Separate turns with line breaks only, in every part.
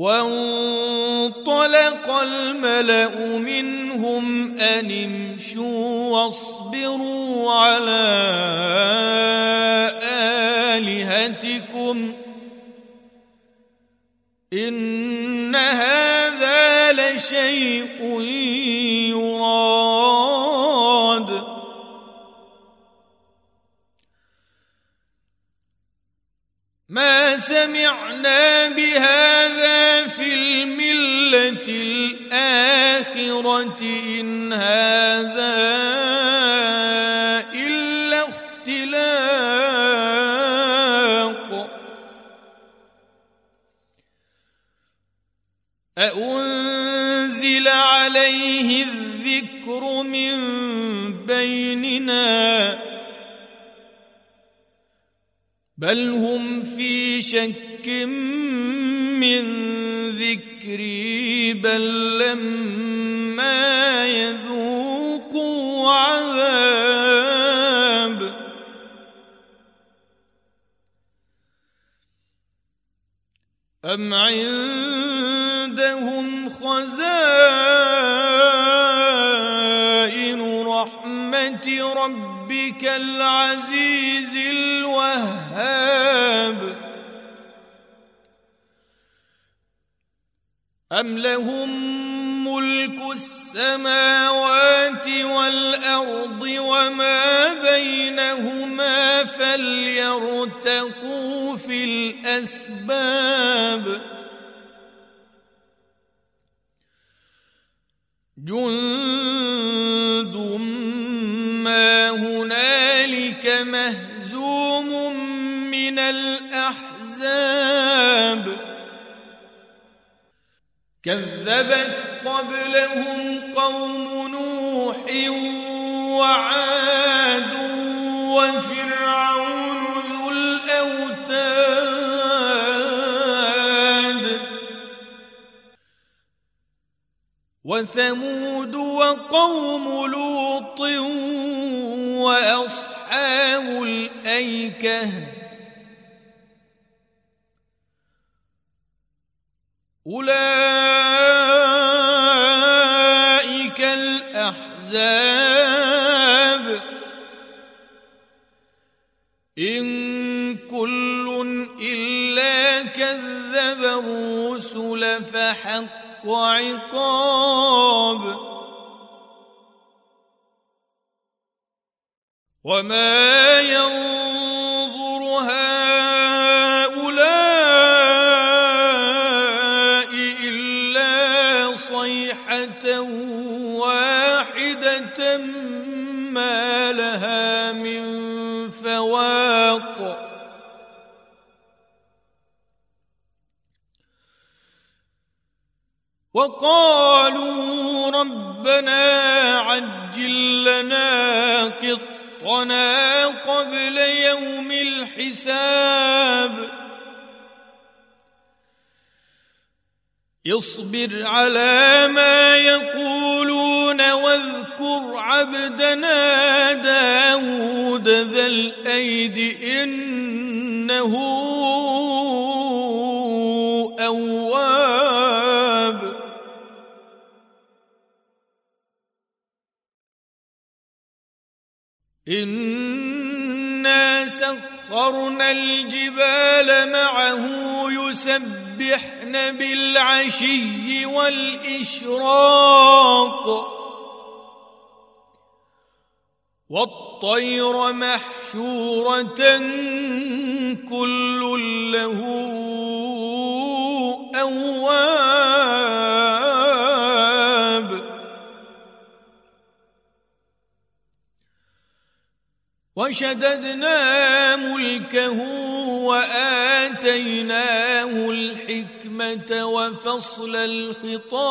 وانطلق الملأ منهم أن امشوا واصبروا على آلهتكم. إن هذا لشيء يراد. ما سمعنا بهذا الملة الآخرة إن هذا إلا اختلاق. أأنزل عليه الذكر من بيننا بل هم في شك من ذكري بل لما يذوقوا عذاب. أم عندهم خزائن؟ ربك العزيز الوهاب. أم لهم ملك السماوات والأرض وما بينهما فليرتقوا في الأسباب؟ جند الأحزاب. كذبت قبلهم قوم نوح وعاد وفرعون ذو الأوتاد. وثمود وقوم لوط وأصحاب الأيكه. أولئك الأحزاب. إن كل إلا كذب الرسل فحق عقاب. وما ما لها من فواق. وقالوا ربنا عجل لنا قطنا قبل يوم الحساب. اصبر على ما يقولون واذكر عبدنا داود ذا الأيد إنه أواب. إنا سخرنا الجبال معه يسبحن بالعشي والإشراق. والطير محشورة كل له أواب. وشددنا ملكه وآتيناه الحكمة وفصل الخطاب.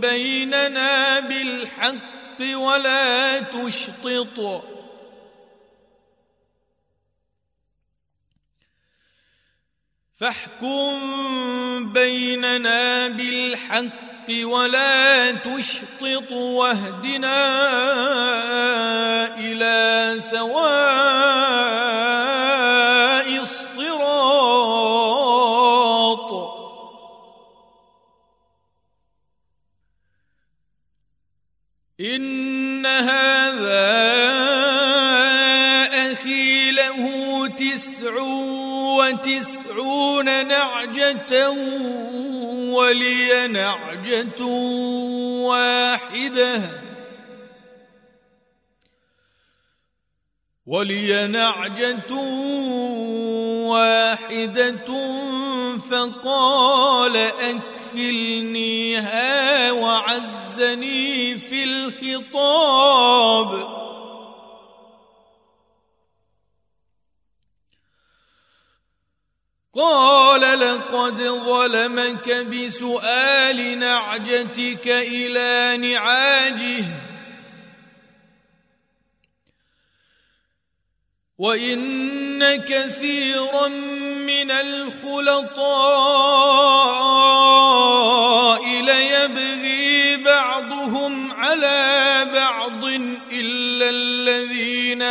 بيننا بالحق ولا تشطط فاحكم بيننا بالحق ولا تشطط واهدنا إلى سواء إن هذا أخي له تسع وتسعون نعجة ولي نعجة واحدة. ولي نعجة واحدة فقال أكفلنيها وعزني في الخطاب. قال لقد ظلمك بسؤال نعجتك إلى نعاجه. وإن كثيرا من الخلطاء ليبغي إلا الذين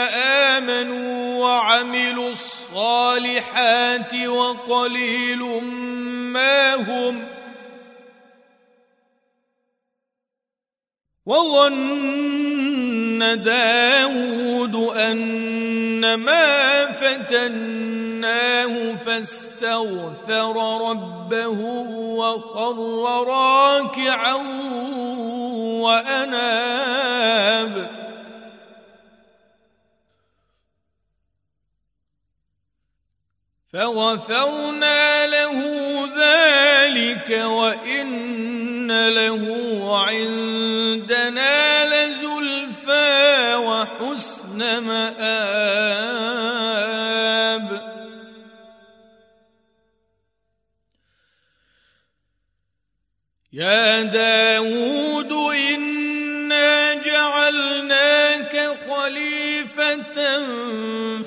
آمنوا وعملوا الصالحات وقليل ما هم وظن داود أن ما فتناه فاستغفر ربه وخر راكعا وأناب فغفرنا له ذلك وإن له عندنا لزلفى وحسن مآب. يا داود إنا جعلناك خليفة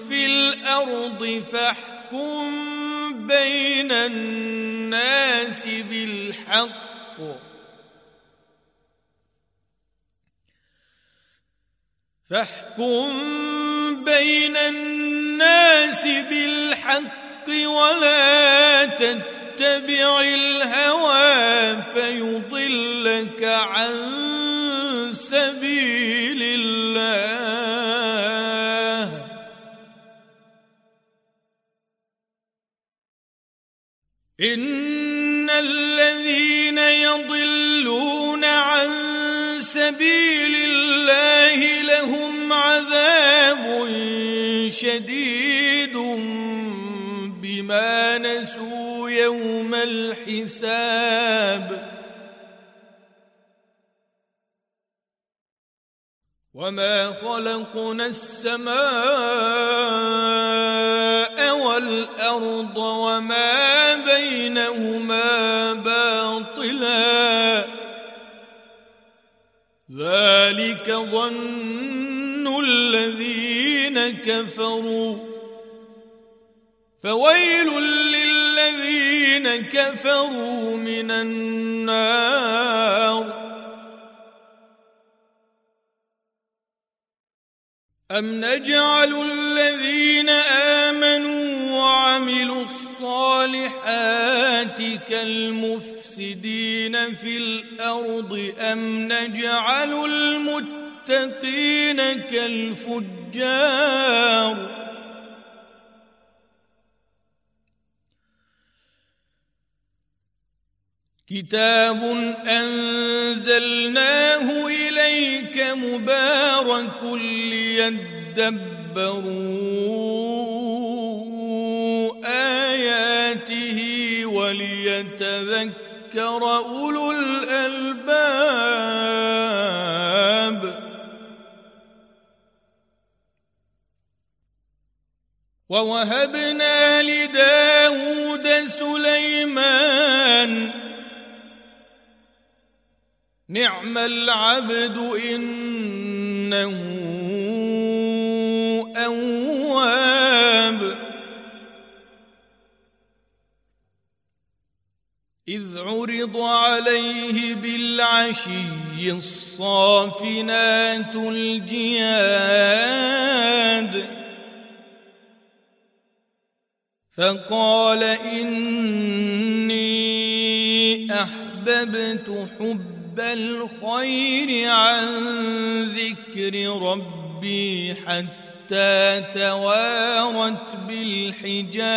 في الأرض فاحكم فاحكم بين الناس بالحق فاحكم بين الناس بالحق ولا تتبع الهوى فيضلك عن سبيل إن الذين يضلون عن سبيل الله لهم عذاب شديد بما نسوا يوم الحساب. وما خلقنا السماء والأرض وما بينهما باطلا. ذلك ظن الذين كفروا. فويل للذين كفروا من النار. أم نجعل الذين آمنوا وعملوا الصالحات كالمفسدين في الأرض أم نجعل المتقين كالفجار كتاب أنزلناه إليك مبارك ليدبروا آياته وليتذكر أولو الألباب. ووهبنا لداود سليمان نعم العبد إنه أواب. إذ عرض عليه بالعشي الصافنات الجياد. فقال إني أحببت حب حب الخير عن ذكر ربي حتى توارت بالحجاب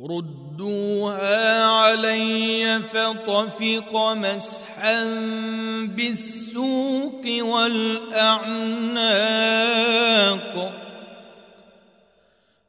ردوها علي فطفق مسحا بالسوق والاعناق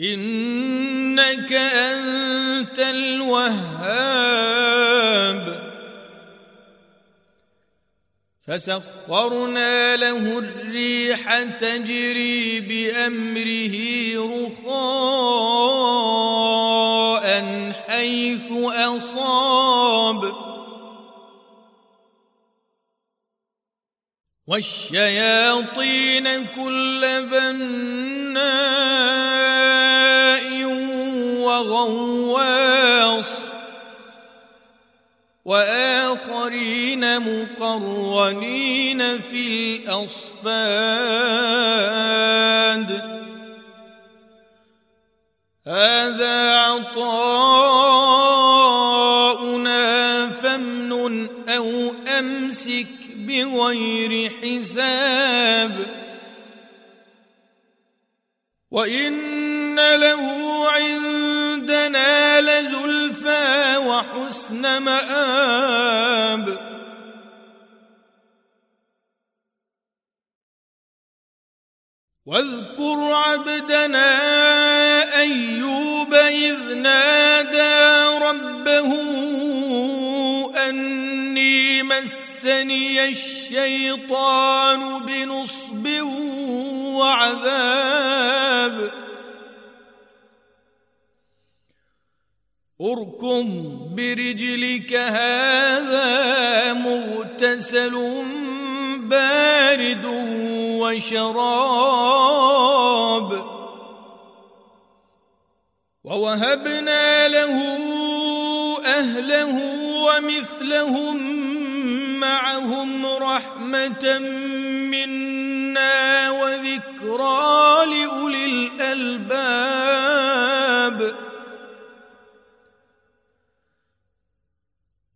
إنك أنت الوهاب. فسخرنا له الريح تجري بأمره رخاء حيث أصاب. والشياطين كل بناء وغواص وآخرين مقرنين في الأصفاد. هذا عطاؤنا فامنن أو أمسك بغير حساب. وإن له وحسن مآب. واذكر عبدنا أيوب إذ نادى ربه أني مسني الشيطان بنصب وعذاب. اركم برجلك هذا مغتسل بارد وشراب. ووهبنا له أهله ومثلهم معهم رحمة منا وذكرى لأولي الألباب.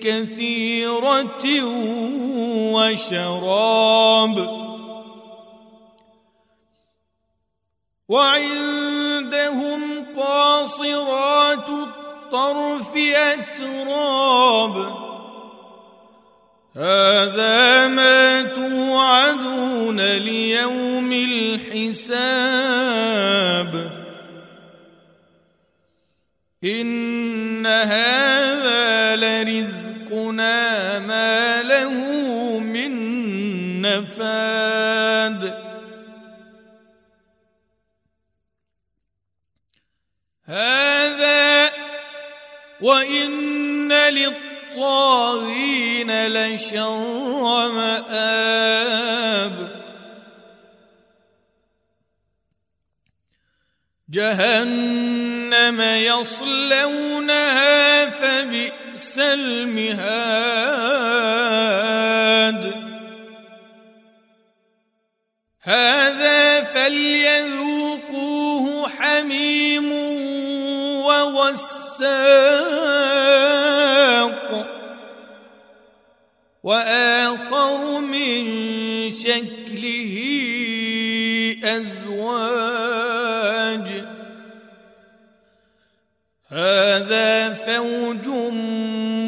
كثيرة وشراب. وعندهم قاصرات الطرف أتراب. هذا ما توعدون ليوم الحساب. للطاغين لشر مآب جهنم يصلونها فبئس المهاد. هذا فليذوقوه حميم وغساق وآخر من شكله أزواج. هذا فوج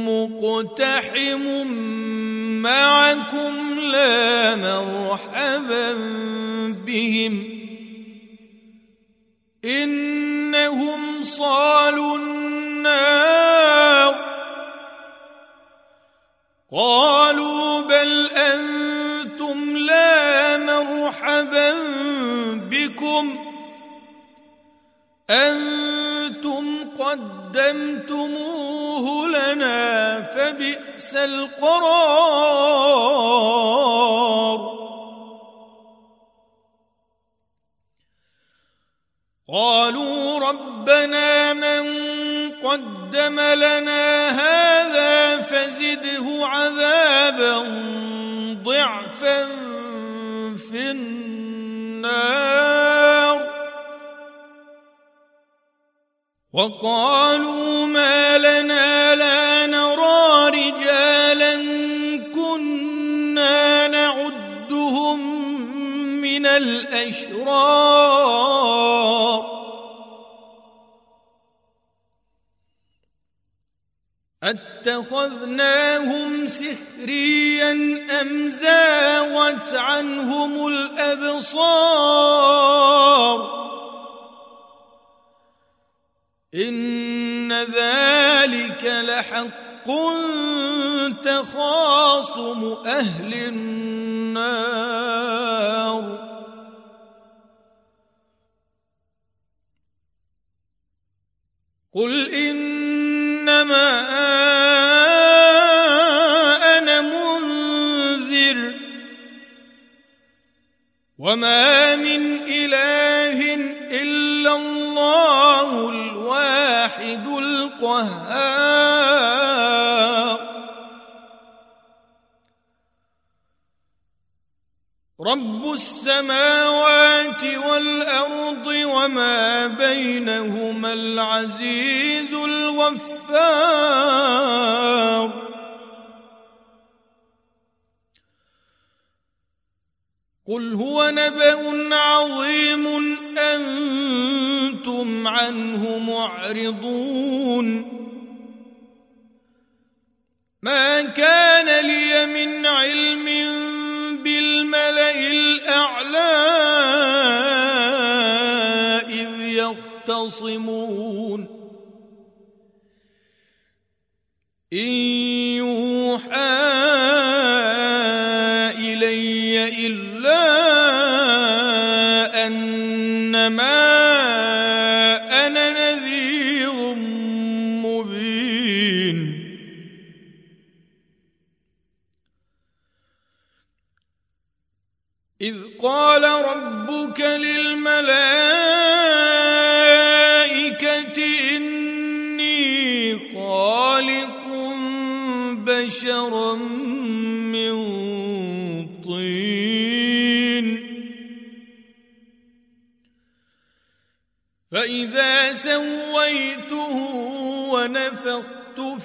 مقتحم معكم لا مرحبا بهم. إنهم صالوا النار. قالوا بكم أنتم قدمتموه لنا فبئس القرار. قالوا ربنا من قدم لنا هذا فزده عذابا ضعفا في النار. وقالوا ما لنا لا نرى رجالا كنا نعدهم من الأشرار. أتخذناهم سخريا أم زاغت عنهم الأبصار؟ إن ذلك لحق تخاصم أهل النار. قل انما أنا منذر وما من اله الا الله الواحد القهار رب السماوات والارض وما بينهما العزيز الغفار قل هو نبأ عظيم أنتم عنه معرضون ما كان لي من علم بالملئ الأعلى إذ يختصمون. إن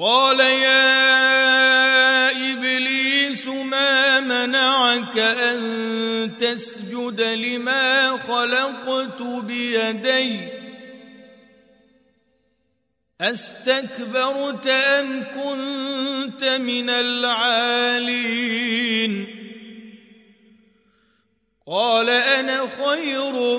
قال يا إبليس ما منعك أن تسجد لما خلقت بيدي؟ أستكبرت أم كنت من العالين؟ قال أنا خير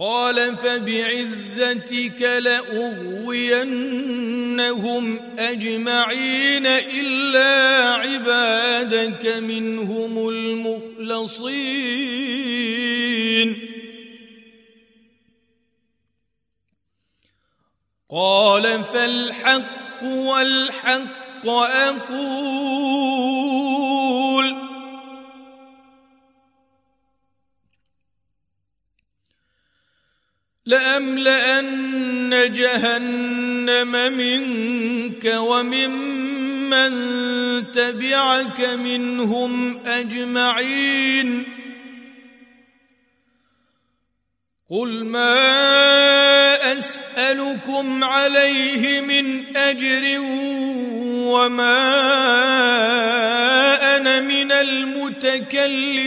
قال فبعزتك لأغوينهم أجمعين إلا عبادك منهم المخلصين. قال فالحق والحق أقول. لأملأن جهنم منك وممن تبعك منهم أجمعين. قل ما أسألكم عليه من أجر وما أنا من المتكلفين.